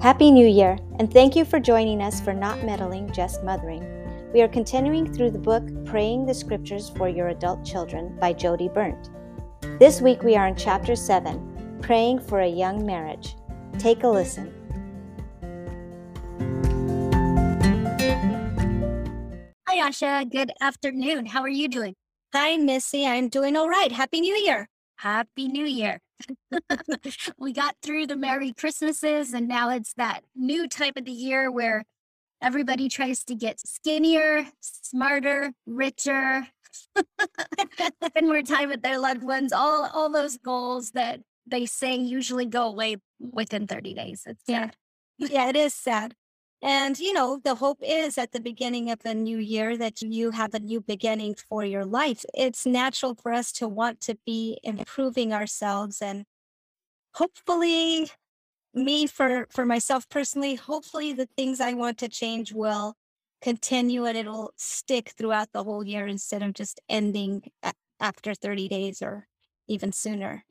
Happy New Year, and thank you for joining us for Not Meddling, Just Mothering. We are continuing through the book Praying the Scriptures for Your Adult Children by Jodie Berndt. This week we are in Chapter 7 Praying for a Young Marriage. Take a listen. Hi, Asha. Good afternoon. How are you doing? Hi, Missey. I'm doing all right. Happy New Year. Happy New Year. we got through the Merry Christmases, and now it's that new type of the year where everybody tries to get skinnier, smarter, richer, spend more time with their loved ones. All all those goals that they say usually go away within 30 days. It's yeah. Yeah, it is sad. And, you know, the hope is at the beginning of the new year that you have a new beginning for your life. It's natural for us to want to be improving ourselves and hopefully me for for myself personally, hopefully the things I want to change will continue and it'll stick throughout the whole year instead of just ending after 30 days or even sooner.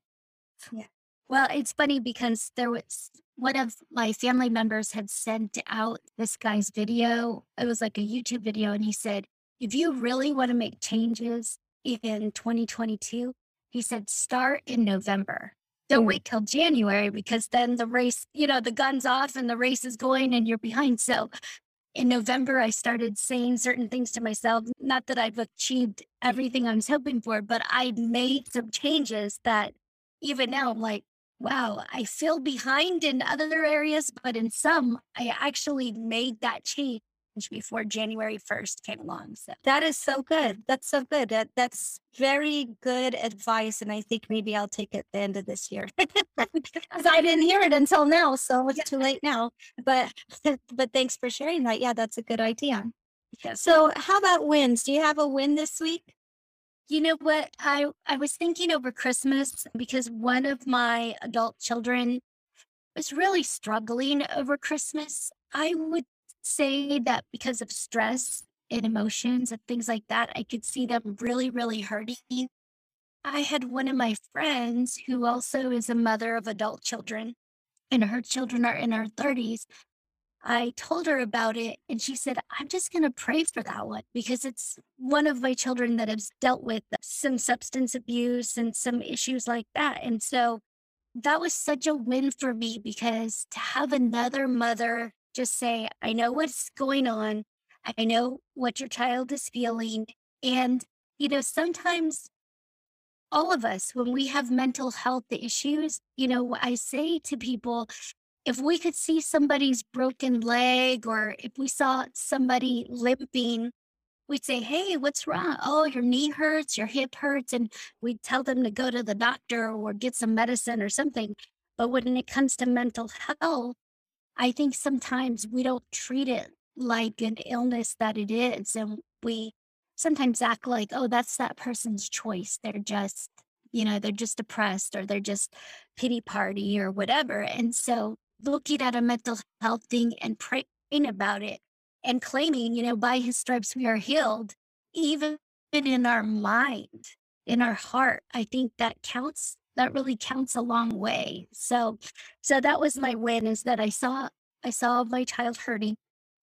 Yeah. Well, it's funny because there was one of my family members had sent out this guy's video. It was like a YouTube video, and he said, if you really want to make changes in 2022, he said, start in November. Don't wait till January because then the race, you know, the gun's off and the race is going and you're behind. So in November, I started saying certain things to myself. Not that I've achieved everything I was hoping for, but I made some changes that even now I'm like, wow, I feel behind in other areas, but in some, I actually made that change before January 1st came along. So That is so good. That's so good. That that's very good advice. And I think maybe I'll take it at the end of this year. Because I didn't hear it until now. So it's too late now. But but thanks for sharing that. Yeah, that's a good idea. So how about wins? Do you have a win this week? You know what? I I was thinking over Christmas because one of my adult children was really struggling over Christmas. I would say that because of stress and emotions and things like that, I could see them really, really hurting. I had one of my friends who also is a mother of adult children, and her children are in her 30s. I told her about it, and she said, I'm just going to pray for that one because it's one of my children that has dealt with some substance abuse and some issues like that. And so that was such a win for me because to have another mother just say, I know what's going on, I know what your child is feeling. And, you know, sometimes all of us, when we have mental health issues, you know, I say to people, if we could see somebody's broken leg or if we saw somebody limping, we'd say, Hey, what's wrong? Oh, your knee hurts, your hip hurts. And we'd tell them to go to the doctor or get some medicine or something. But when it comes to mental health, I think sometimes we don't treat it like an illness that it is. And we sometimes act like, oh, that's that person's choice. They're just, you know, they're just depressed or they're just pity party or whatever. And so looking at a mental health thing and praying about it and claiming, you know, by his stripes we are healed, even in our mind, in our heart, I think that counts. That really counts a long way. So, so that was my win is that I saw, I saw my child hurting.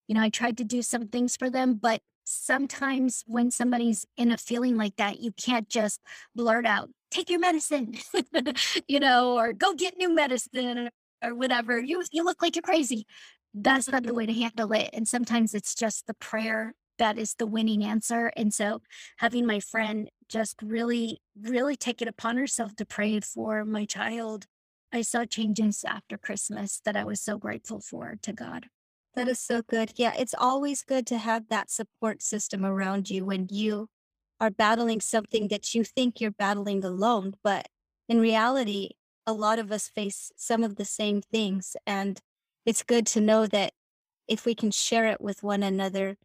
You know, I tried to do some things for them, but sometimes when somebody's in a feeling like that, you can't just blurt out, take your medicine, you know, or go get new medicine or whatever. You you look like you're crazy. That's not the way to handle it. And sometimes it's just the prayer that is the winning answer. And so having my friend just really, really take it upon herself to pray for my child, I saw changes after Christmas that I was so grateful for to God. That is so good. Yeah, it's always good to have that support system around you when you are battling something that you think you're battling alone. But in reality, a lot of us face some of the same things. And it's good to know that if we can share it with one another,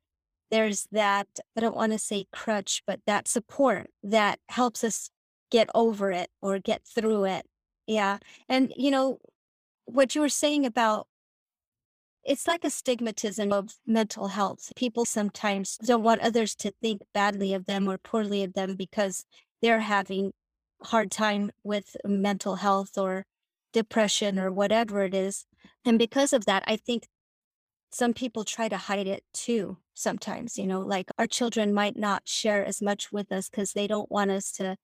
there's that, I don't want to say crutch, but that support that helps us get over it or get through it. Yeah. And, you know, what you were saying about it's like a stigmatism of mental health. People sometimes don't want others to think badly of them or poorly of them because they're having hard time with mental health or depression or whatever it is. And because of that, I think some people try to hide it too sometimes, you know, like our children might not share as much with us because they don't want us to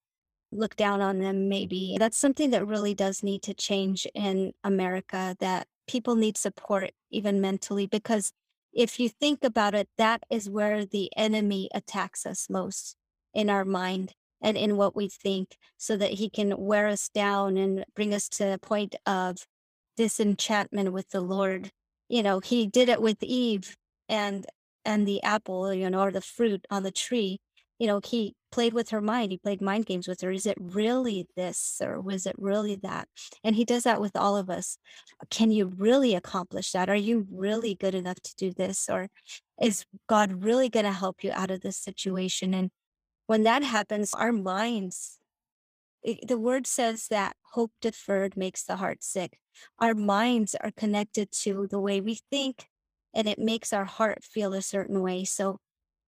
look down on them, maybe. That's something that really does need to change in America, that people need support, even mentally, because if you think about it, that is where the enemy attacks us most in our mind and in what we think, so that he can wear us down and bring us to a point of disenchantment with the Lord. You know, he did it with Eve and and the apple, you know, or the fruit on the tree. You know, he played with her mind. He played mind games with her. Is it really this or was it really that? And he does that with all of us. Can you really accomplish that? Are you really good enough to do this? Or is God really going to help you out of this situation? And when that happens, our minds, it, the word says that hope deferred makes the heart sick. Our minds are connected to the way we think, and it makes our heart feel a certain way. So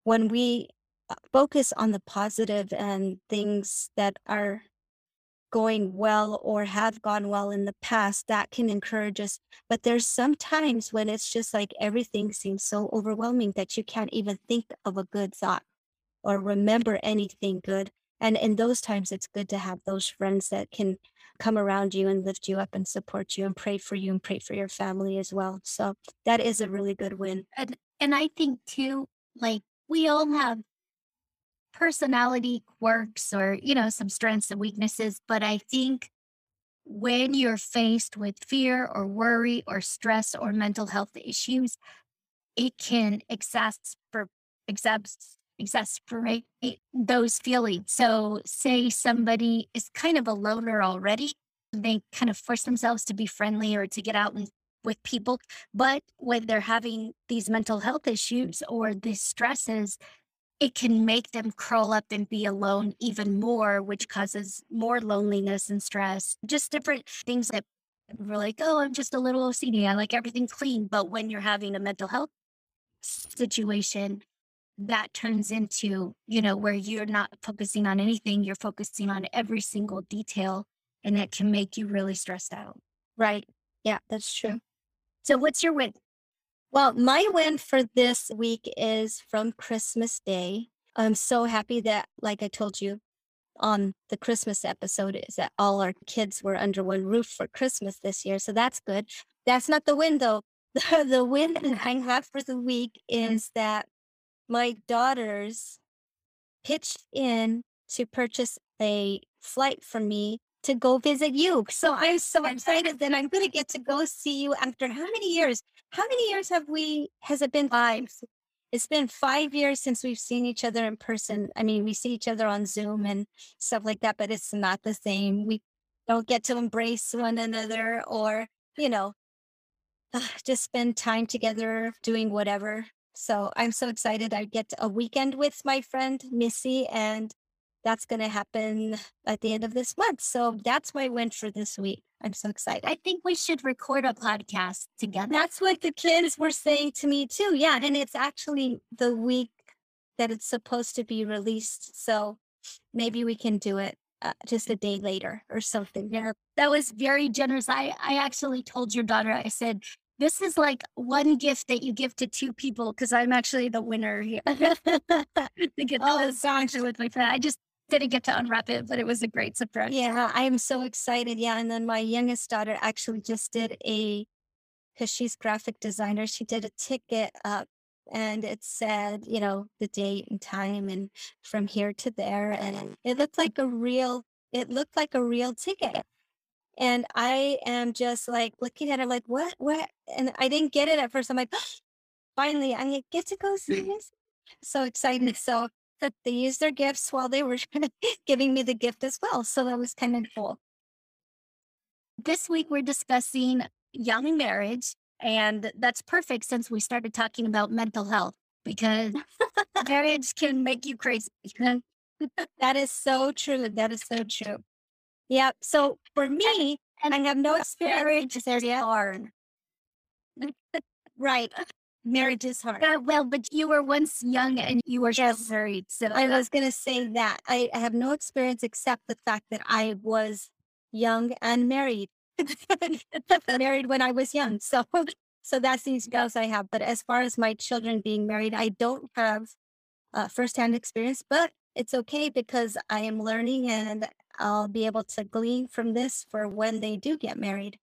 when we uh, focus on the positive and things that are going well or have gone well in the past, that can encourage us. But there's some times when it's just like everything seems so overwhelming that you can't even think of a good thought or remember anything good. And in those times, it's good to have those friends that can come around you and lift you up and support you and pray for you and pray for your family as well. So that is a really good win. And and I think too, like we all have personality quirks or, you know, some strengths and weaknesses. But I think when you're faced with fear or worry or stress or mental health issues, it can exasperate, exasperate those feelings. So, say somebody is kind of a loner already, they kind of force themselves to be friendly or to get out and with people. But when they're having these mental health issues or these stresses, it can make them curl up and be alone even more, which causes more loneliness and stress. Just different things that we're like, oh, I'm just a little OCD. I like everything clean. But when you're having a mental health situation, that turns into, you know, where you're not focusing on anything, you're focusing on every single detail, and that can make you really stressed out. Right. Yeah, that's true. So, what's your win? Well, my win for this week is from Christmas Day. I'm so happy that, like I told you on the Christmas episode, is that all our kids were under one roof for Christmas this year. So that's good. That's not the win, though. The, win that I have for the week mm. is that my daughters pitched in to purchase a flight for me to go visit you. So I'm so excited that I'm going to get to go see you after how many years? How many years have we, has it been five? It's been five years since we've seen each other in person. I mean, we see each other on Zoom and stuff like that, but it's not the same. We don't get to embrace one another or, you know, just spend time together doing whatever. So I'm so excited. I get a weekend with my friend Missey and that's going to happen at the end of this month. So that's my win for this week. I'm so excited. I think we should record a podcast together. That's what the kids were saying to me too. Yeah. And it's actually the week that it's supposed to be released. So maybe we can do it uh, just a day later or something. Yeah. That was very generous. I, I actually told your daughter, I said, this is like one gift that you give to two people because I'm actually the winner here. to get oh, with my friend. I just didn't get to unwrap it, but it was a great surprise. Yeah, I am so excited. Yeah. And then my youngest daughter actually just did a, because she's graphic designer, she did a ticket up and it said, you know, the date and time and from here to there. And it looked like a real, it looked like a real ticket. And I am just like looking at it like, what, what? And I didn't get it at first. I'm like, finally, I get to go see this. So excited. So that they used their gifts while they were giving me the gift as well. So that was kind of cool. This week we're discussing young marriage, and that's perfect since we started talking about mental health because marriage can make you crazy. that is so true. That is so true. Yeah. So for me, and, I have no experience. Marriage is hard. right marriage is hard. Uh, well, but you were once young and you were yes. married. So I was going to say that I, I have no experience except the fact that I was young and married. married when I was young. So, so that's the experience I have. But as far as my children being married, I don't have uh, firsthand experience, but it's okay because I am learning and I'll be able to glean from this for when they do get married.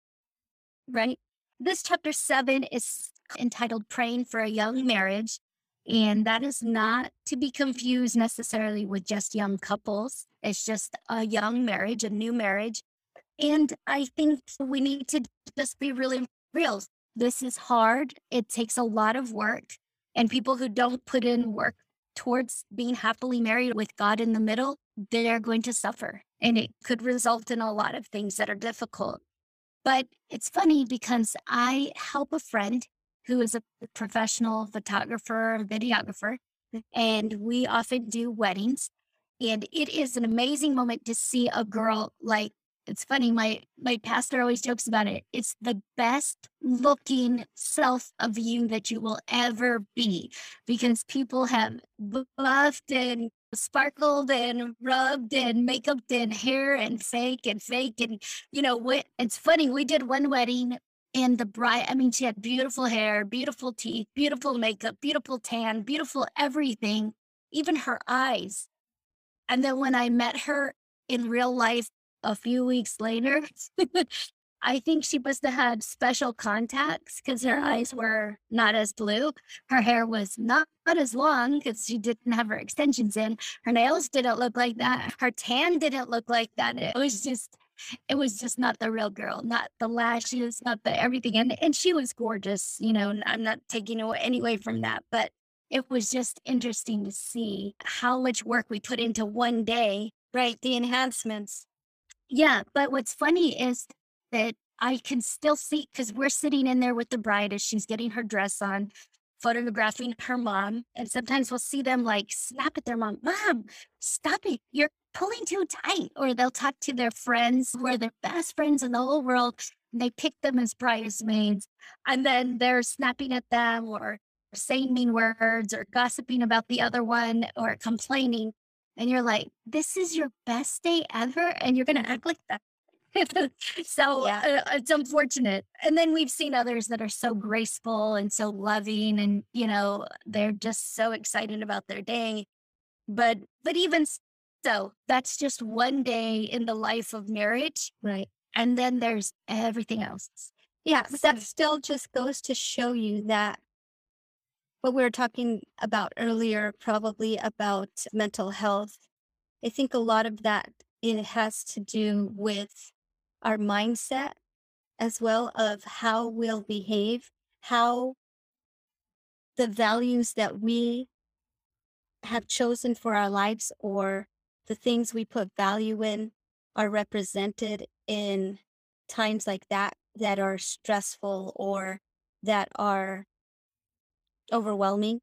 Right. This chapter seven is entitled Praying for a Young Marriage. And that is not to be confused necessarily with just young couples. It's just a young marriage, a new marriage. And I think we need to just be really real. This is hard. It takes a lot of work. And people who don't put in work towards being happily married with God in the middle, they're going to suffer. And it could result in a lot of things that are difficult. But it's funny because I help a friend who is a professional photographer, and videographer, mm. and we often do weddings. And it is an amazing moment to see a girl like it's funny my my pastor always jokes about it it's the best looking self of you that you will ever be because people have buffed and sparkled and rubbed and makeup and hair and fake and fake and you know it's funny we did one wedding and the bride i mean she had beautiful hair beautiful teeth beautiful makeup beautiful tan beautiful everything even her eyes. And then when i met her in real life a few weeks later I think she must have had special contacts because her eyes were not as blue. Her hair was not, not as long because she didn't have her extensions in. Her nails didn't look like that. Her tan didn't look like that. It was just, it was just not the real girl, not the lashes, not the everything. And and she was gorgeous, you know. I'm not taking away any way from that, but it was just interesting to see how much work we put into one day. Right, the enhancements. Yeah, but what's funny is that I can still see because we're sitting in there with the bride as she's getting her dress on, photographing her mom. And sometimes we'll see them like snap at their mom, Mom, stop it. You're pulling too tight. Or they'll talk to their friends who are their best friends in the whole world. And they pick them as bridesmaids. And then they're snapping at them or saying mean words or gossiping about the other one or complaining. And you're like, this is your best day ever. And you're going to act like that so yeah. uh, it's unfortunate. And then we've seen others that are so graceful and so loving and you know, they're just so excited about their day. But but even so, that's just one day in the life of marriage. Right. And then there's everything else. Yeah, but that still just goes to show you that what we were talking about earlier, probably about mental health. I think a lot of that it has to do with our mindset as well of how we'll behave, how the values that we have chosen for our lives or the things we put value in are represented in times like that that are stressful or that are overwhelming.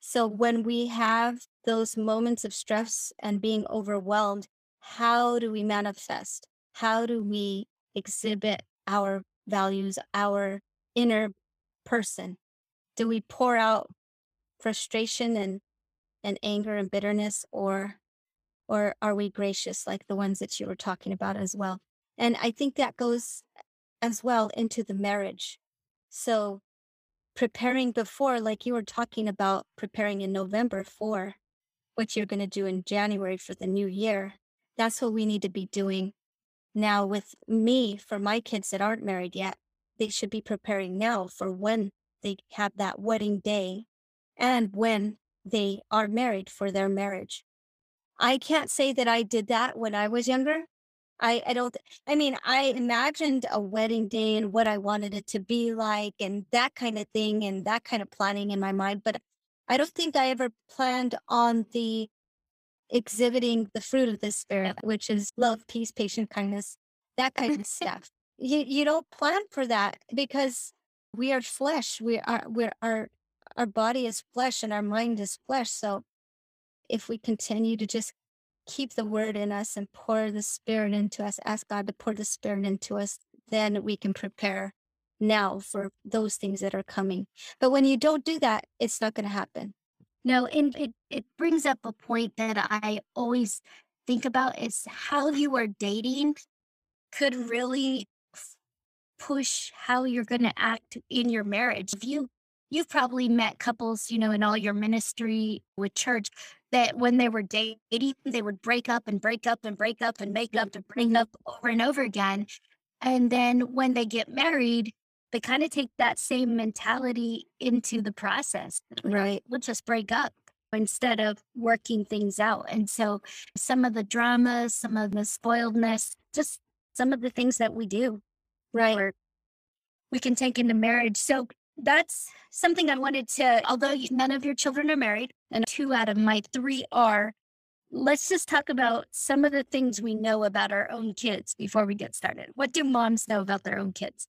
So when we have those moments of stress and being overwhelmed, how do we manifest? How do we exhibit our values, our inner person? Do we pour out frustration and, and anger and bitterness or or are we gracious like the ones that you were talking about as well? And I think that goes as well into the marriage. So preparing before, like you were talking about preparing in November for what you're going to do in January for the new year, that's what we need to be doing now, with me, for my kids that aren't married yet, they should be preparing now for when they have that wedding day and when they are married for their marriage. I can't say that I did that when I was younger. I, I don't, I mean, I imagined a wedding day and what I wanted it to be like and that kind of thing and that kind of planning in my mind. But I don't think I ever planned on the exhibiting the fruit of the spirit, which is love, peace, patience, kindness, that kind of stuff. You you don't plan for that because we are flesh. We are we're our our body is flesh and our mind is flesh. So if we continue to just keep the word in us and pour the spirit into us, ask God to pour the spirit into us, then we can prepare now for those things that are coming. But when you don't do that, it's not going to happen. No, and it, it brings up a point that I always think about is how you are dating could really push how you're going to act in your marriage. If you you've probably met couples, you know, in all your ministry with church that when they were dating, they would break up and break up and break up and make up and bring up over and over again. And then when they get married, they kind of take that same mentality into the process. Right. We'll just break up instead of working things out. And so some of the drama, some of the spoiledness, just some of the things that we do, Right. we can take into marriage. So that's something I wanted to, although none of your children are married, and two out of my three are, let's just talk about some of the things we know about our own kids before we get started. What do moms know about their own kids?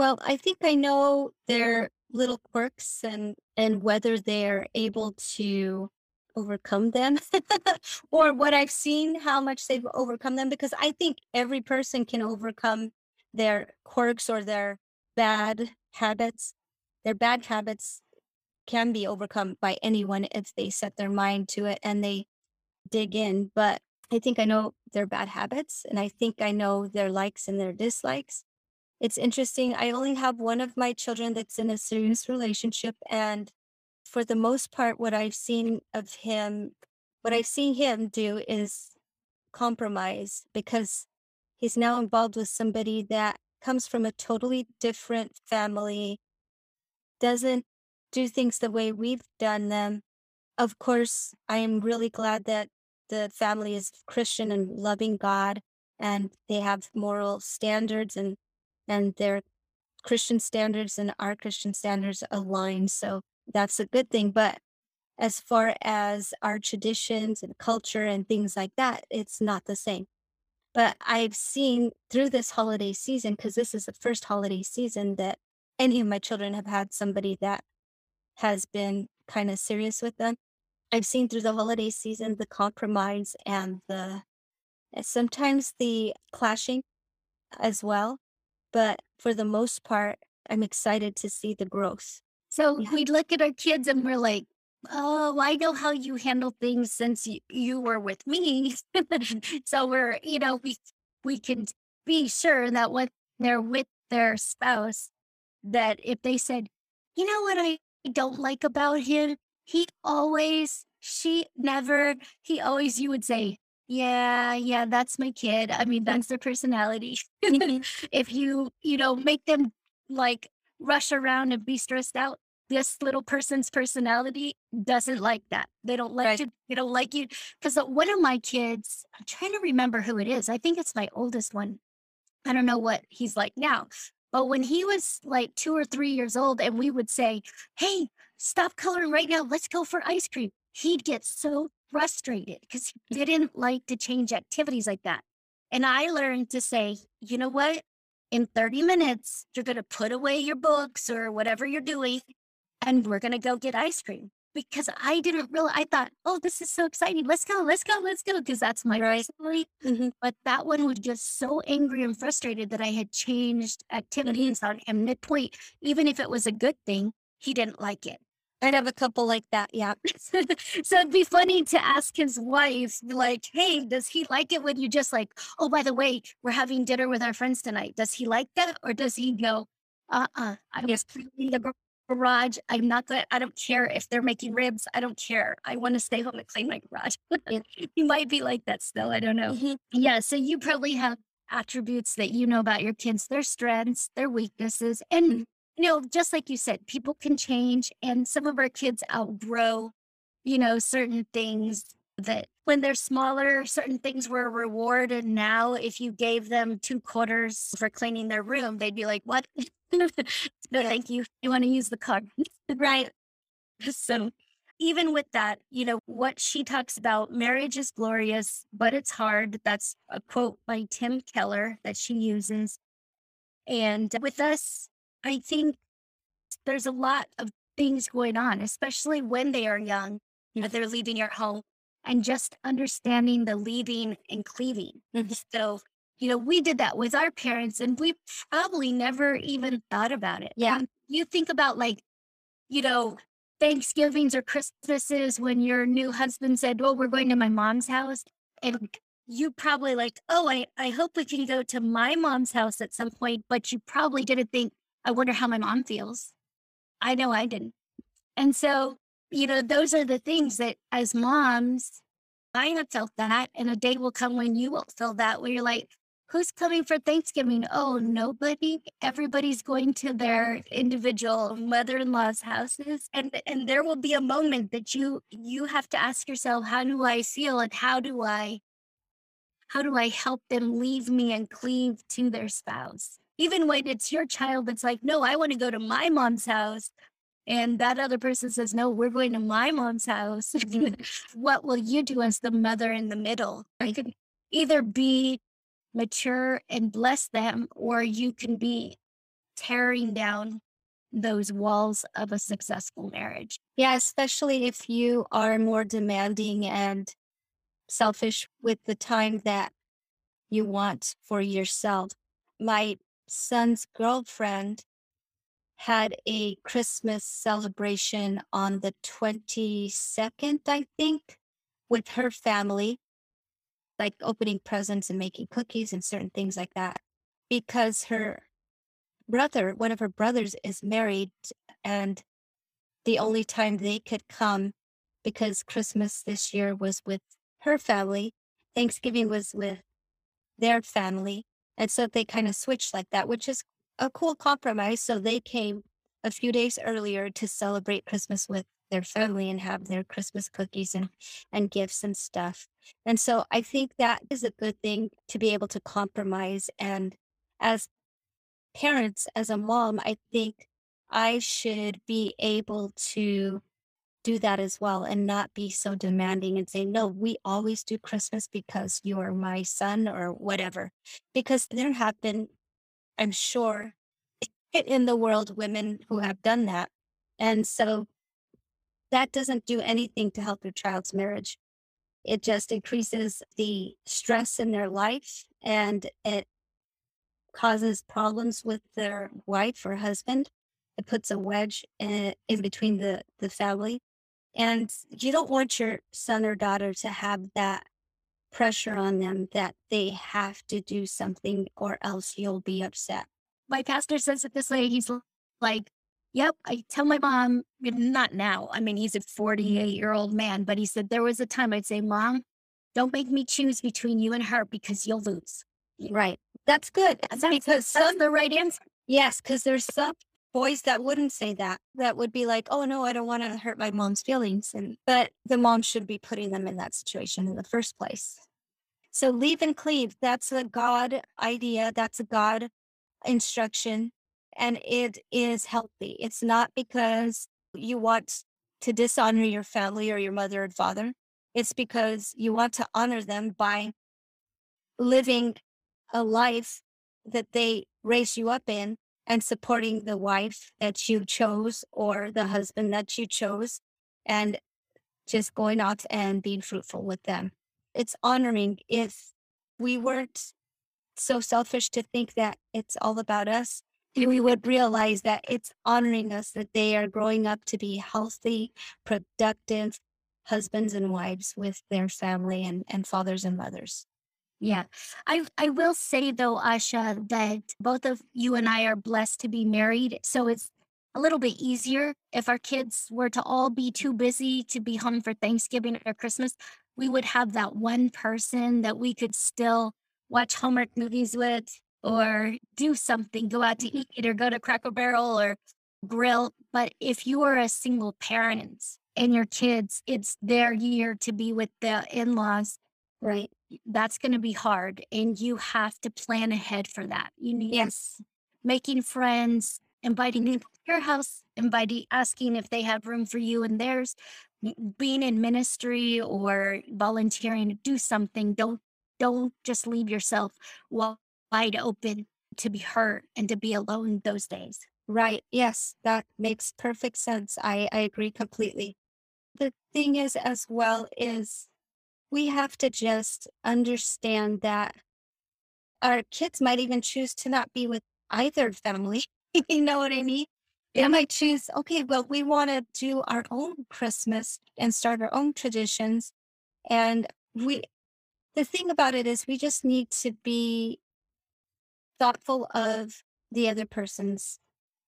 Well, I think I know their little quirks and and whether they're able to overcome them or what I've seen how much they've overcome them because I think every person can overcome their quirks or their bad habits. Their bad habits can be overcome by anyone if they set their mind to it and they dig in, but I think I know their bad habits and I think I know their likes and their dislikes it's interesting. I only have one of my children that's in a serious relationship. And for the most part, what I've seen of him, what I've seen him do is compromise because he's now involved with somebody that comes from a totally different family, doesn't do things the way we've done them. Of course, I am really glad that the family is Christian and loving God and they have moral standards and and their Christian standards and our Christian standards align. So that's a good thing. But as far as our traditions and culture and things like that, it's not the same. But I've seen through this holiday season, because this is the first holiday season that any of my children have had somebody that has been kind of serious with them. I've seen through the holiday season the compromise and the sometimes the clashing as well but for the most part, I'm excited to see the growth. So Yeah. we look at our kids and we're like, oh, I know how you handle things since you, you were with me. so we're, you know, we we can be sure that when they're with their spouse, that if they said, you know what I don't like about him, he always, she never, he always, you would say, yeah, yeah, that's my kid. I mean, that's their personality. if you, you know, make them like rush around and be stressed out, this little person's personality doesn't like that. They don't like Right. to, they don't like you. Because one of my kids, I'm trying to remember who it is. I think it's my oldest one. I don't know what he's like now. But when he was like two or three years old, and we would say, Hey, stop coloring right now. Let's go for ice cream. He'd get so frustrated because he didn't like to change activities like that. And I learned to say, you know what? In 30 minutes, you're going to put away your books or whatever you're doing, and we're going to go get ice cream. Because I didn't really, I thought, oh, this is so exciting. Let's go, let's go, let's go. Because that's my Right. personality. Mhm. But that one was just so angry and frustrated that I had changed activities on him. midpoint. even if it was a good thing, he didn't like it. I'd have a couple like that. Yeah. so it'd be funny to ask his wife, like, hey, does he like it when you just like, oh, by the way, we're having dinner with our friends tonight. Does he like that? Or does he go, uh-uh i just cleaning the garage. I'm not going I don't care if they're making ribs. I don't care. I want to stay home and clean my garage. He might be like that still. I don't know. Mhm. Yeah. So you probably have attributes that you know about your kids, their strengths, their weaknesses. And, you know, just like you said, people can change and some of our kids outgrow, you know, certain things that when they're smaller, certain things were a reward. And now if you gave them two quarters for cleaning their room, they'd be like, what? no, thank you. You want to use the car. right. So even with that, you know, what she talks about, marriage is glorious, but it's hard. That's a quote by Tim Keller that she uses. And with us, I think there's a lot of things going on, especially when they are young, that they're leaving your home and just understanding the leaving and cleaving. Mhm. So, you know, we did that with our parents and we probably never even thought about it. Yeah. Um, you think about like, you know, Thanksgivings or Christmases when your new husband said, Well, we're going to my mom's house. And you probably like, oh, I, I hope we can go to my mom's house at some point, but you probably didn't think, I wonder how my mom feels. I know I didn't. And so, you know, those are the things that as moms, I have felt that. And a day will come when you will feel that, where you're like, who's coming for Thanksgiving? Oh, nobody. Everybody's going to their individual mother-in-law's houses. And and there will be a moment that you you have to ask yourself, how do I feel and how do I how do I help them leave me and cleave to their spouse? Even when it's your child that's like, no, I want to go to my mom's house. And that other person says, no, we're going to my mom's house. Mm-hmm. what will you do as the mother in the middle? I can either be mature and bless them, or you can be tearing down those walls of a successful marriage. Yeah, especially if you are more demanding and selfish with the time that you want for yourself. My son's girlfriend had a Christmas celebration on the 22nd, I think, with her family like opening presents and making cookies and certain things like that because her brother, one of her brothers, is married and the only time they could come because Christmas this year was with her family, Thanksgiving was with their family. And so they kind of switched like that, which is a cool compromise. So they came a few days earlier to celebrate Christmas with their family and have their Christmas cookies and, and gifts and stuff. And so I think that is a good thing to be able to compromise. And as parents, as a mom, I think I should be able to do that as well and not be so demanding and say, no, we always do Christmas because you're my son or whatever. Because there have been, I'm sure, in the world, women who have done that. And so that doesn't do anything to help your child's marriage. It just increases the stress in their life and it causes problems with their wife or husband. It puts a wedge in, in between the, the family. And you don't want your son or daughter to have that pressure on them that they have to do something or else you'll be upset. My pastor says it this way. He's like, Yep. I tell my mom, not now. I mean, he's a mm-hmm. 48 year old man, but he said there was a time I'd say, Mom, don't make me choose between you and her because you'll lose. Right. That's good. That's, because some, the right answer. Yes, because there's some boys that wouldn't say that. That would be like, oh no, I don't want to hurt my mom's feelings. And but the mom should be putting them in that situation in the first place. So leave and cleave. That's a God idea. That's a God instruction and it is healthy. It's not because you want to dishonor your family or your mother and father. It's because you want to honor them by living a life that they raise you up in and supporting the wife that you chose or the husband that you chose and just going out and being fruitful with them. It's honoring if we weren't so selfish to think that it's all about us we would realize that it's honoring us that they are growing up to be healthy, productive husbands and wives with their family and, and fathers and mothers. Yeah. I I will say though, Asha, that both of you and I are blessed to be married. So it's a little bit easier if our kids were to all be too busy to be home for Thanksgiving or Christmas. We would have that one person that we could still watch Hallmark movies with, or do something, go out to mm-hmm. eat or go to Cracker Barrel or grill. But if you are a single parent and your kids, it's their year to be with the in laws, right? That's going to be hard. And you have to plan ahead for that. You need yes. making friends, inviting them to your house, inviting, asking if they have room for you and theirs, being in ministry or volunteering to do something. Don't don't just leave yourself wide open to be hurt and to be alone those days. Right. Yes, that makes perfect sense. I, I agree completely. The thing is, as well, is we have to just understand that our kids might even choose to not be with either family. you know what I mean? They might choose, okay, well, we want to do our own Christmas and start our own traditions. And we the thing about it is we just need to be thoughtful of the other person's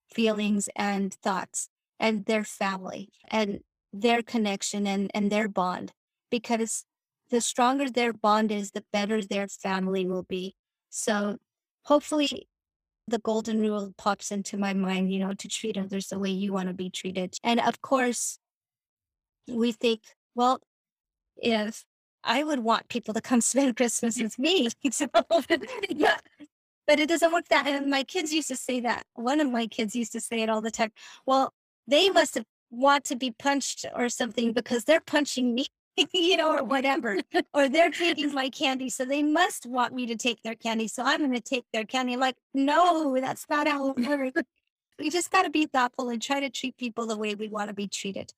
feelings and thoughts and their family and their connection and, and their bond because the stronger their bond is, the better their family will be. So hopefully the golden rule pops into my mind, you know, to treat others the way you want to be treated. And of course, we think, well, if I would want people to come spend Christmas with me. So, yeah. But it doesn't work that. And my kids used to say that. One of my kids used to say it all the time. Well, they must want to be punched or something because they're punching me, you know, or whatever. or they're taking my candy. So they must want me to take their candy. So I'm going to take their candy. Like, no, that's not how it works. we just got to be thoughtful and try to treat people the way we want to be treated.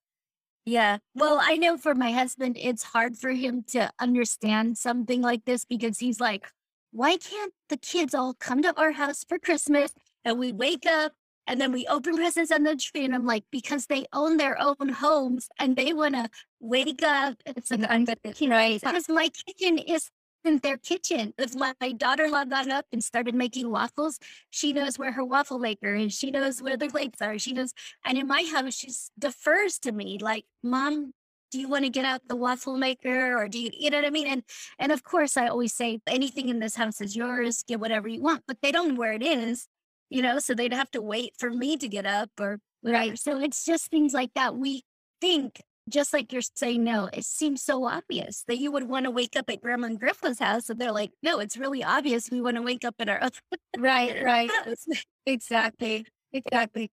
Yeah. Well, I know for my husband, it's hard for him to understand something like this because he's like, why can't the kids all come to our house for Christmas and we wake up and then we open presents on the tree? And I'm like, because they own their own homes and they want to wake up. It's like, I'm right. Because my kitchen is in their kitchen. If my, my daughter-in-law got up and started making waffles, she knows where her waffle maker is. She knows where the plates are. She knows. And in my house, she defers to me like, Mom, do you want to get out the waffle maker or do you, you know what I mean? And, and of course, I always say anything in this house is yours. Get whatever you want, but they don't know where it is, you know, so they'd have to wait for me to get up or Right. So it's just things like that. We think just like you're saying no, it seems so obvious that you would want to wake up at Grandma and Grandpa's house. And they're like, no, it's really obvious we want to wake up at our own. Right, right. exactly. Exactly.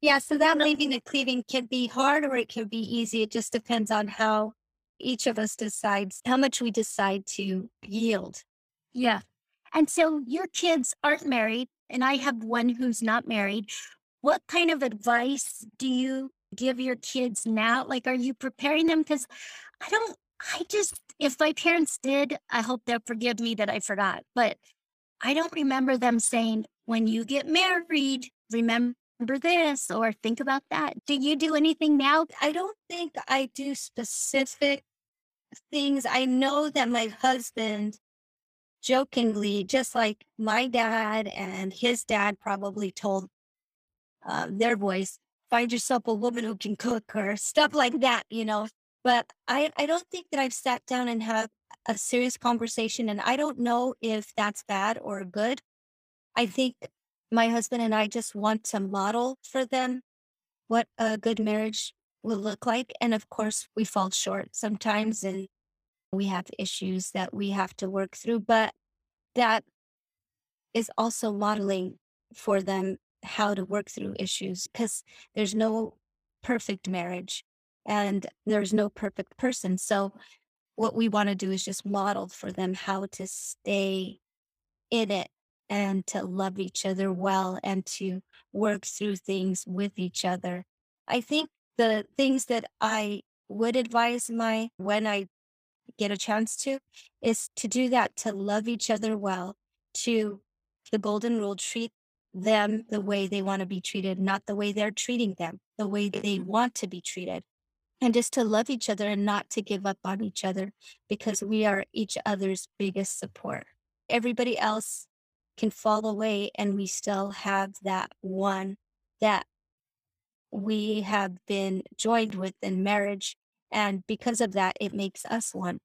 Yeah, so that leaving and cleaving can be hard or it can be easy. It just depends on how each of us decides how much we decide to yield. Yeah. And so your kids aren't married, and I have one who's not married. What kind of advice do you give your kids now? Like, are you preparing them? Because I don't, I just, if my parents did, I hope they'll forgive me that I forgot. But I don't remember them saying, when you get married, remember this or think about that. Do you do anything now? I don't think I do specific things. I know that my husband jokingly, just like my dad and his dad probably told uh, their boys, find yourself a woman who can cook or stuff like that, you know. But I, I don't think that I've sat down and had a serious conversation. And I don't know if that's bad or good. I think my husband and I just want to model for them what a good marriage will look like. And of course, we fall short sometimes and we have issues that we have to work through. But that is also modeling for them how to work through issues because there's no perfect marriage and there's no perfect person. So, what we want to do is just model for them how to stay in it and to love each other well and to work through things with each other. I think the things that I would advise my when I get a chance to is to do that to love each other well, to the golden rule treat them the way they want to be treated, not the way they're treating them, the way they want to be treated. And just to love each other and not to give up on each other because we are each other's biggest support. Everybody else can fall away, and we still have that one that we have been joined with in marriage. And because of that, it makes us one.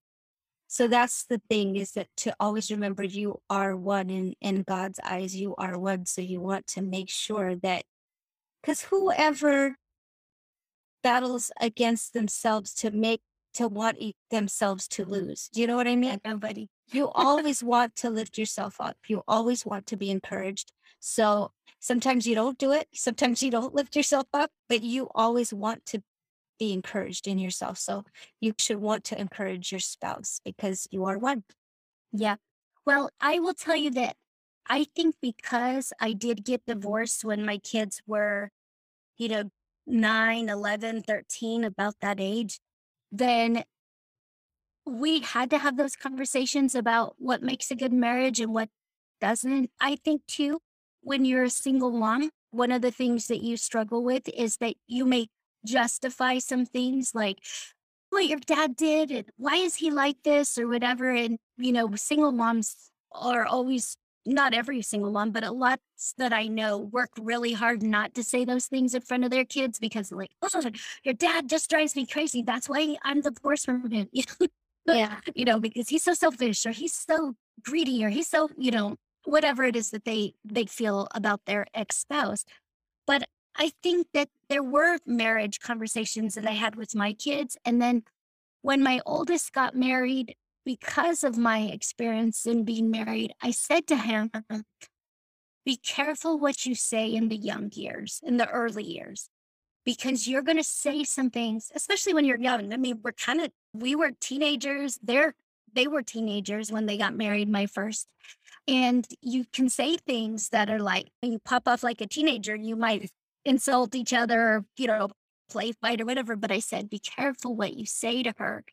So that's the thing is that to always remember you are one in, in God's eyes, you are one. So you want to make sure that, because whoever battles against themselves to make, to want themselves to lose, do you know what I mean? Nobody. You always want to lift yourself up. You always want to be encouraged. So sometimes you don't do it. Sometimes you don't lift yourself up, but you always want to be encouraged in yourself. So you should want to encourage your spouse because you are one. Yeah. Well, I will tell you that I think because I did get divorced when my kids were, you know, 9, 11, 13, about that age, then we had to have those conversations about what makes a good marriage and what doesn't. I think too, when you're a single mom, one of the things that you struggle with is that you may justify some things like what your dad did and why is he like this or whatever. And, you know, single moms are always not every single mom, but a lot that I know work really hard not to say those things in front of their kids because like, oh, your dad just drives me crazy. That's why I'm divorced from him. yeah. You know, because he's so selfish or he's so greedy or he's so, you know, whatever it is that they they feel about their ex-spouse. But I think that there were marriage conversations that I had with my kids. And then when my oldest got married, because of my experience in being married, I said to him, be careful what you say in the young years, in the early years, because you're going to say some things, especially when you're young. I mean, we're kind of, we were teenagers. They're, they were teenagers when they got married, my first. And you can say things that are like, you pop off like a teenager, you might insult each other, you know, play fight or whatever. But I said, be careful what you say to her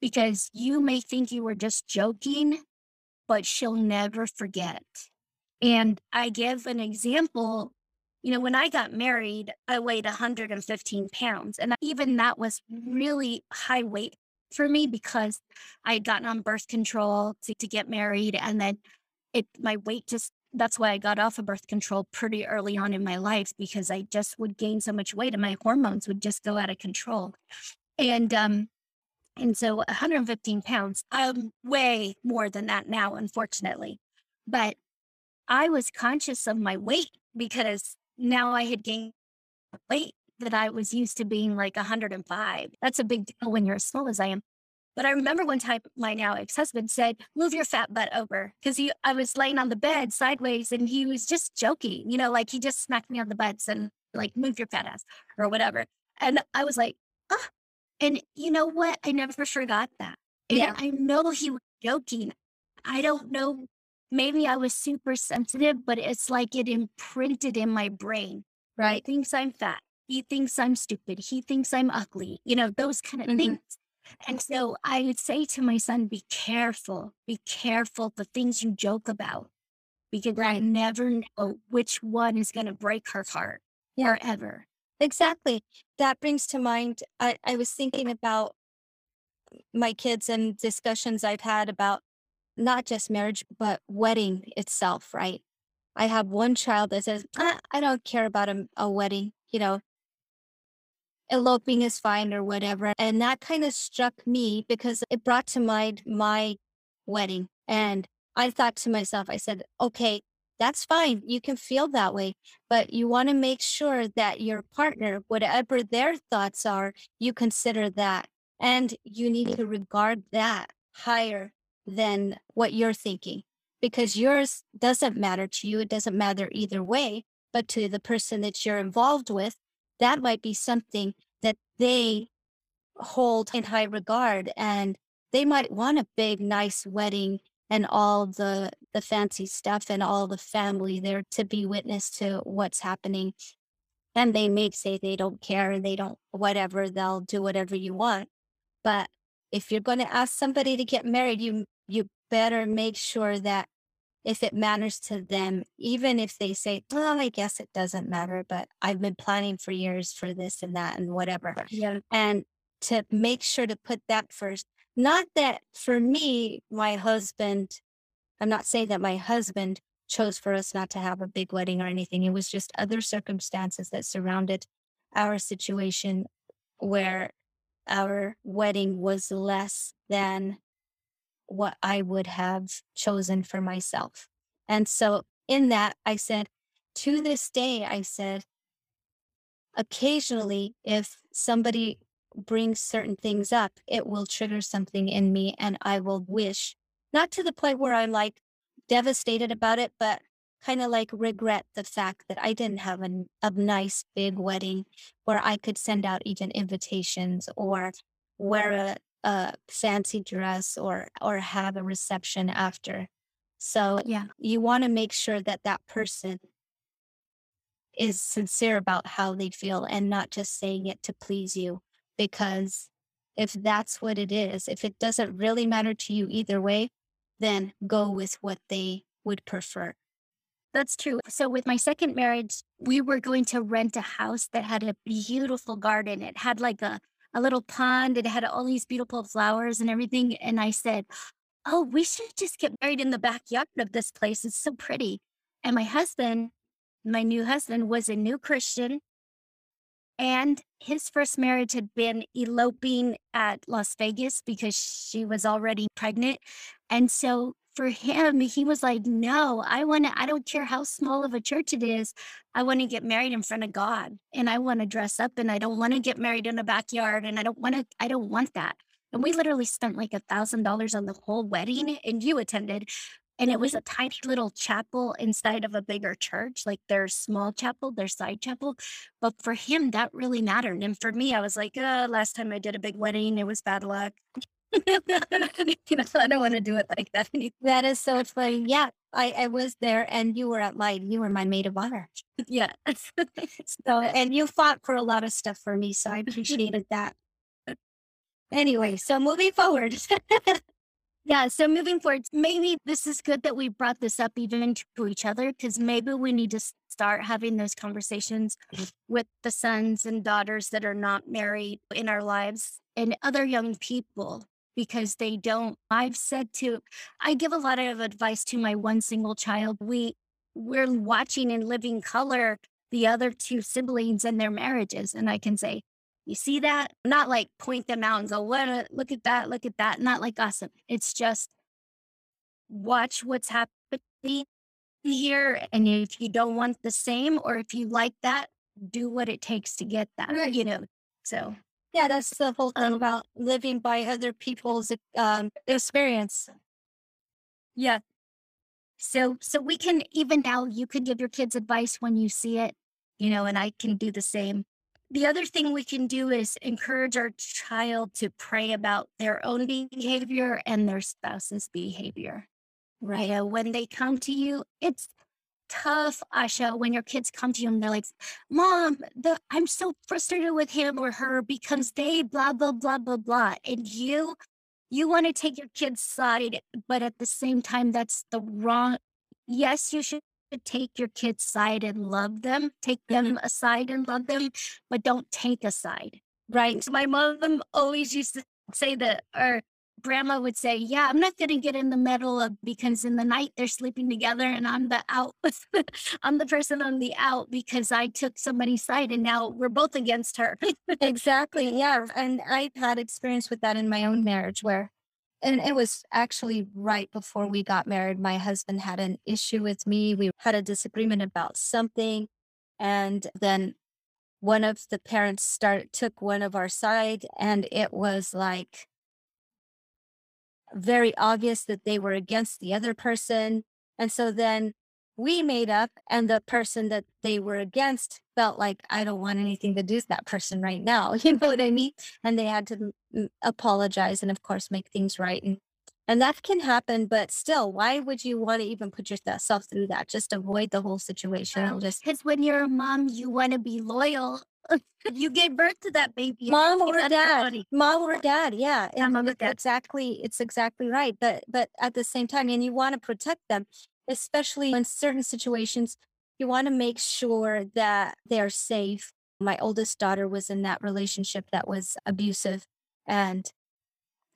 because you may think you were just joking, but she'll never forget. And I give an example. You know, when I got married, I weighed 115 pounds. And even that was really high weight for me because I had gotten on birth control to, to get married. And then it, my weight just, that's why I got off of birth control pretty early on in my life because I just would gain so much weight and my hormones would just go out of control. And um, and so 115 pounds, I'm way more than that now, unfortunately. But I was conscious of my weight because now I had gained weight that I was used to being like 105. That's a big deal when you're as small as I am. But I remember one time my now ex-husband said, move your fat butt over. Cause he, I was laying on the bed sideways and he was just joking, you know, like he just smacked me on the butts and like, move your fat ass or whatever. And I was like, ah, and you know what? I never forgot that. And yeah. I know he was joking. I don't know. Maybe I was super sensitive, but it's like it imprinted in my brain. Right. He thinks I'm fat. He thinks I'm stupid. He thinks I'm ugly, you know, those kind of mm-hmm. things. And so I would say to my son, be careful, be careful the things you joke about because right. I never know which one is going to break her heart yeah. forever. Exactly. That brings to mind, I, I was thinking about my kids and discussions I've had about not just marriage, but wedding itself, right? I have one child that says, "Ah, I don't care about a, a wedding, you know, eloping is fine or whatever. And that kind of struck me because it brought to mind my wedding. And I thought to myself, I said, okay, that's fine. You can feel that way, but you want to make sure that your partner, whatever their thoughts are, you consider that. And you need to regard that higher than what you're thinking because yours doesn't matter to you. It doesn't matter either way, but to the person that you're involved with, that might be something that they hold in high regard and they might want a big, nice wedding and all the the fancy stuff and all the family there to be witness to what's happening. And they may say they don't care and they don't whatever they'll do whatever you want. But if you're going to ask somebody to get married you you better make sure that if it matters to them even if they say well i guess it doesn't matter but i've been planning for years for this and that and whatever yeah and to make sure to put that first not that for me, my husband, I'm not saying that my husband chose for us not to have a big wedding or anything. It was just other circumstances that surrounded our situation where our wedding was less than what I would have chosen for myself. And so in that, I said, to this day, I said, occasionally, if somebody brings certain things up, it will trigger something in me and I will wish, not to the point where I'm like devastated about it, but kind of like regret the fact that I didn't have a, a nice big wedding where I could send out even invitations or wear a, a fancy dress or or have a reception after. So yeah, you want to make sure that that person is sincere about how they feel and not just saying it to please you because if that's what it is, if it doesn't really matter to you either way, then go with what they would prefer. That's true. So, with my second marriage, we were going to rent a house that had a beautiful garden. It had like a, a little pond. It had all these beautiful flowers and everything. And I said, Oh, we should just get married in the backyard of this place. It's so pretty. And my husband, my new husband, was a new Christian. And his first marriage had been eloping at Las Vegas because she was already pregnant. And so for him, he was like, no, I want to, I don't care how small of a church it is. I want to get married in front of God and I want to dress up and I don't want to get married in a backyard and I don't want to, I don't want that. And we literally spent like a thousand dollars on the whole wedding and you attended. And it was a tiny little chapel inside of a bigger church, like their small chapel, their side chapel. But for him, that really mattered. And for me, I was like, uh, last time I did a big wedding, it was bad luck. you know, I don't want to do it like that anymore. That is so funny. Yeah, I, I was there and you were at light. You were my maid of honor. Yeah. So, and you fought for a lot of stuff for me. So I appreciated that. Anyway, so moving forward. Yeah. So moving forward, maybe this is good that we brought this up even to each other because maybe we need to start having those conversations with the sons and daughters that are not married in our lives and other young people because they don't. I've said to, I give a lot of advice to my one single child. We, we're watching in living color the other two siblings and their marriages. And I can say, you see that? Not like point them out and go, what look at that, look at that. Not like gossip. It's just watch what's happening here. And if you don't want the same, or if you like that, do what it takes to get that, Right. you know? So yeah, that's the whole thing Um, about living by other people's um, experience. Yeah. So so we can even now you can give your kids advice when you see it, you know, and I can do the same. The other thing we can do is encourage our child to pray about their own behavior and their spouse's behavior. Right. Uh, when they come to you, it's tough, Asha, when your kids come to you and they're like, Mom, the, I'm so frustrated with him or her because they blah, blah, blah, blah, blah. And you you want to take your kid's side, but at the same time, that's the wrong. Yes, you should take your kid's side and love them, take mm-hmm. them aside and love them, but don't take a side. Right. So my mom always used to say that, or grandma would say, "Yeah, I'm not going to get in the middle of because in the night they're sleeping together, and I'm the out. I'm the person on the out because I took somebody's side, and now we're both against her." Exactly. Yeah. And I've had experience with that in my own marriage where, and it was actually right before we got married. My husband had an issue with me. We had a disagreement about something. And then one of the parents started, took one of our side, and it was like very obvious that they were against the other person. And so then we made up, and the person that they were against felt like, I don't want anything to do with that person right now. You know what I mean? And they had to apologize and, of course, make things right. And, and that can happen, but still, why would you want to even put yourself through that? Just avoid the whole situation. Because when you're a mom, you want to be loyal. you gave birth to that baby. mom or That's dad funny. mom or dad yeah and mom or it's dad. exactly it's exactly right but but at the same time and you want to protect them especially in certain situations you want to make sure that they're safe my oldest daughter was in that relationship that was abusive and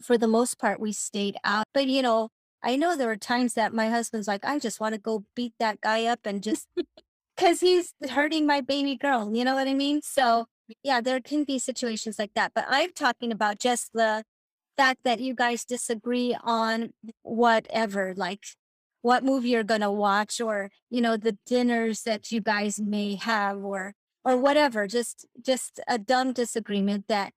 for the most part we stayed out but you know i know there were times that my husband's like i just want to go beat that guy up and just because he's hurting my baby girl. You know what I mean? So, yeah, there can be situations like that. But I'm talking about just the fact that you guys disagree on whatever, like what movie you're to watch or, you know, the dinners that you guys may have or, or whatever, just, just a dumb disagreement that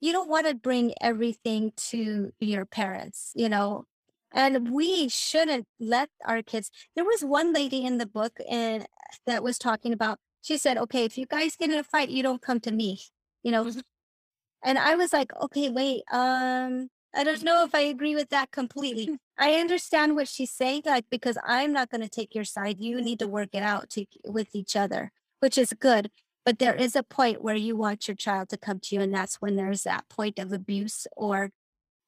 you don't want to bring everything to your parents, you know, and we shouldn't let our kids. There was one lady in the book and that was talking about. She said, "Okay, if you guys get in a fight, you don't come to me." You know, Mhm. and I was like, "Okay, wait. Um, I don't know if I agree with that completely. I understand what she's saying, like because I'm not going to take your side. You need to work it out to, with each other, which is good. But there is a point where you want your child to come to you, and that's when there's that point of abuse or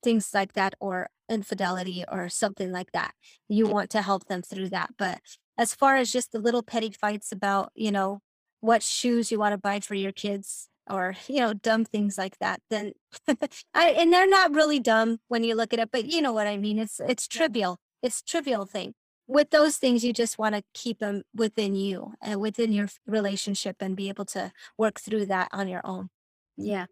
things like that, or infidelity or something like that. You want to help them through that. But as far as just the little petty fights about, you know, what shoes you want to buy for your kids, or you know dumb things like that then I, and they're not really dumb when you look at it but you know what i mean it's it's trivial it's trivial thing with those things you just want to keep them within you and within your relationship and be able to work through that on your own yeah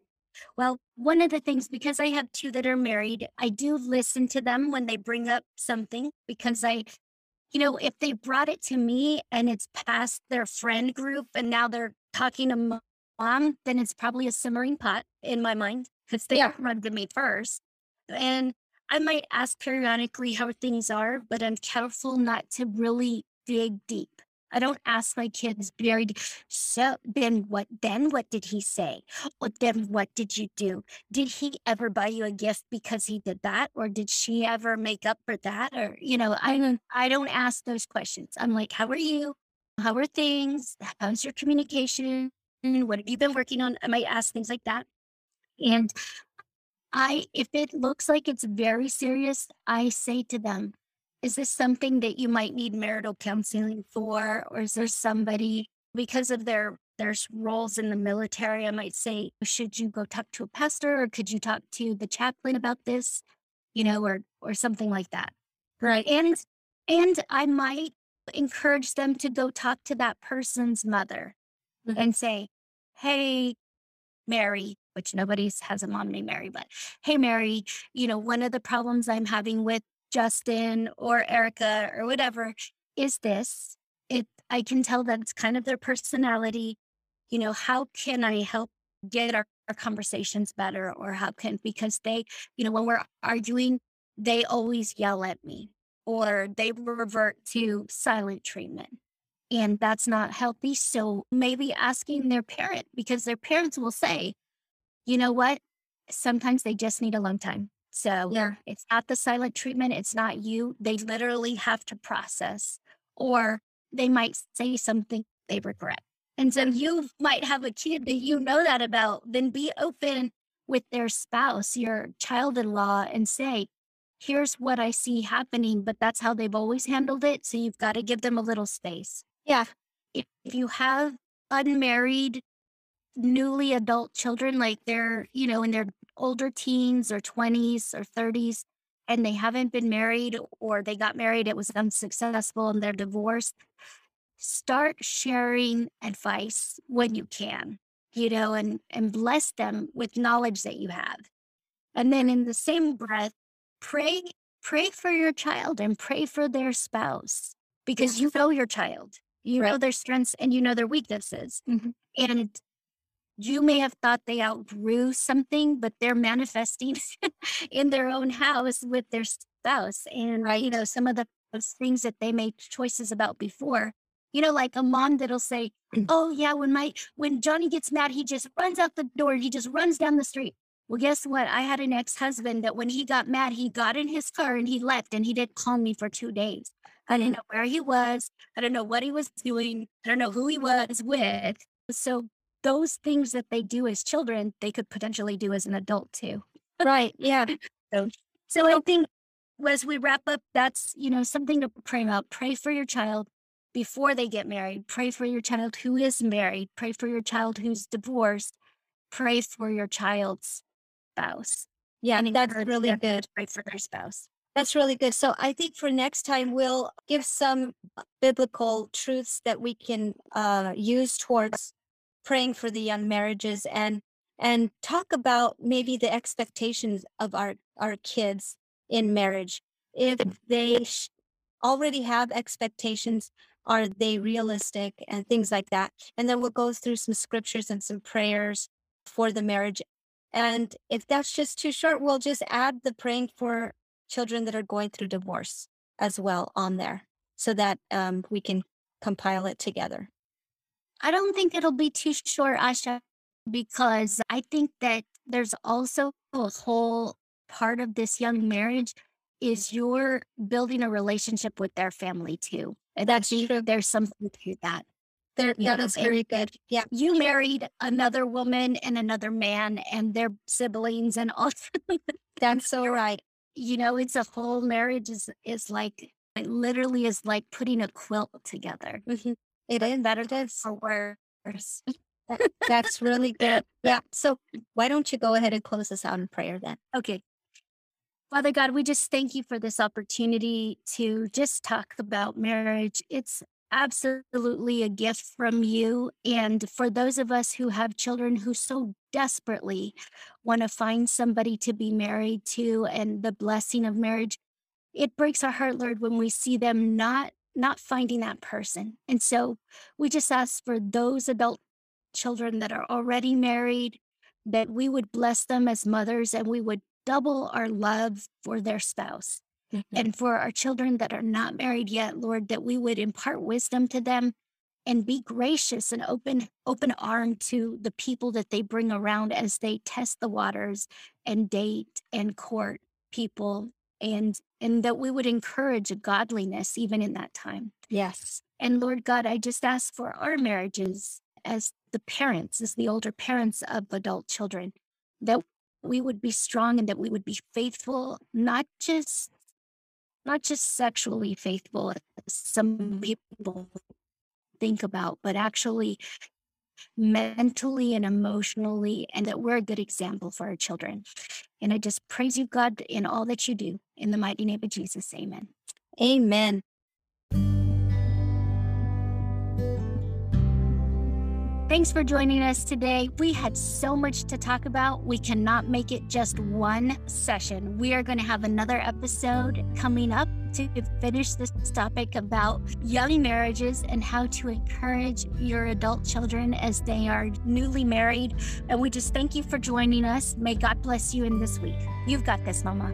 well, one of the things, because I have two that are married, I do listen to them when they bring up something because I, you know, if they brought it to me and it's past their friend group and now they're talking to mom, then it's probably a simmering pot in my mind because they yeah. run to me first. And I might ask periodically how things are, but I'm careful not to really dig deep. I don't ask my kids very, so then what, then what did he say? Or then what did you do? Did he ever buy you a gift because he did that? Or did she ever make up for that? Or, you know, I don't, I don't ask those questions. I'm like, how are you? How are things? How's your communication? What have you been working on? I might ask things like that. And I, if it looks like it's very serious, I say to them, is this something that you might need marital counseling for? Or is there somebody because of their their roles in the military, I might say, should you go talk to a pastor or could you talk to the chaplain about this? You know, or or something like that. Right. And and I might encourage them to go talk to that person's mother mm-hmm. and say, Hey, Mary, which nobody has a mom named Mary, but hey, Mary, you know, one of the problems I'm having with Justin or Erica or whatever is this. It I can tell that it's kind of their personality. You know, how can I help get our, our conversations better? Or how can because they, you know, when we're arguing, they always yell at me or they revert to silent treatment. And that's not healthy. So maybe asking their parent, because their parents will say, you know what? Sometimes they just need alone time. So Yeah. it's not the silent treatment. It's not you. They literally have to process, or they might say something they regret. And so you might have a kid that you know that about, then be open with their spouse, your child in law, and say, here's what I see happening, but that's how they've always handled it. So you've got to give them a little space. Yeah. If, if you have unmarried, newly adult children, like they're, you know, in their older teens or 20s or 30s and they haven't been married or they got married, it was unsuccessful and they're divorced, start sharing advice when you can, you know, and, and bless them with knowledge that you have. And then in the same breath, pray, pray for your child and pray for their spouse because you know your child, you right. know their strengths and you know their weaknesses. Mm-hmm. And you may have thought they outgrew something, but they're manifesting in their own house with their spouse. And, right. you know, some of the things that they made choices about before, you know, like a mom that'll say, oh, yeah, when my, when Johnny gets mad, he just runs out the door. He just runs down the street. Well, guess what? I had an ex husband that when he got mad, he got in his car and he left and he didn't call me for two days. I didn't know where he was. I don't know what he was doing. I don't know who he was with. So those things that they do as children, they could potentially do as an adult too. Right. Yeah. so, so I think as we wrap up, that's, you know, something to pray about. Pray for your child before they get married. Pray for your child who is married. Pray for your child who's divorced. Pray for your child's spouse. Yeah, and that's really good. Pray for their spouse. That's really good. So I think for next time, we'll give some biblical truths that we can uh, use towards praying for the young marriages and and talk about maybe the expectations of our our kids in marriage. If they sh- already have expectations are they realistic and things like that. And then we'll go through some scriptures and some prayers for the marriage. And if that's just too short we'll just add the praying for children that are going through divorce as well on there so that um, we can compile it together I don't think it'll be too short, Asha, because I think that there's also a whole part of this young marriage is you're building a relationship with their family too. And that's true. There's something to that. There, that is very good. Yeah. You married another woman and another man and their siblings and all. that's so right. You know, it's a whole marriage is is like it literally is like putting a quilt together. Mm-hmm. It is better this or worse. That's really good. Yeah. So why don't you go ahead and close us out in prayer then? Okay. Father God, we just thank you for this opportunity to just talk about marriage. It's absolutely a gift from you. And for those of us who have children who so desperately want to find somebody to be married to and the blessing of marriage, it breaks our heart, Lord, when we see them not not finding that person. And so we just ask for those adult children that are already married that we would bless them as mothers and we would double our love for their spouse. Mm-hmm. And for our children that are not married yet, Lord, that we would impart wisdom to them and be gracious and open open arm to the people that they bring around as they test the waters and date and court people and and that we would encourage a godliness even in that time. Yes. And Lord God, I just ask for our marriages as the parents, as the older parents of adult children, that we would be strong and that we would be faithful, not just not just sexually faithful, as some people think about, but actually mentally and emotionally, and that we're a good example for our children. And I just praise you, God, in all that you do. In the mighty name of Jesus, amen. Amen. Thanks for joining us today. We had so much to talk about. We cannot make it just one session. We are going to have another episode coming up to finish this topic about young marriages and how to encourage your adult children as they are newly married. And we just thank you for joining us. May God bless you in this week. You've got this, Mama.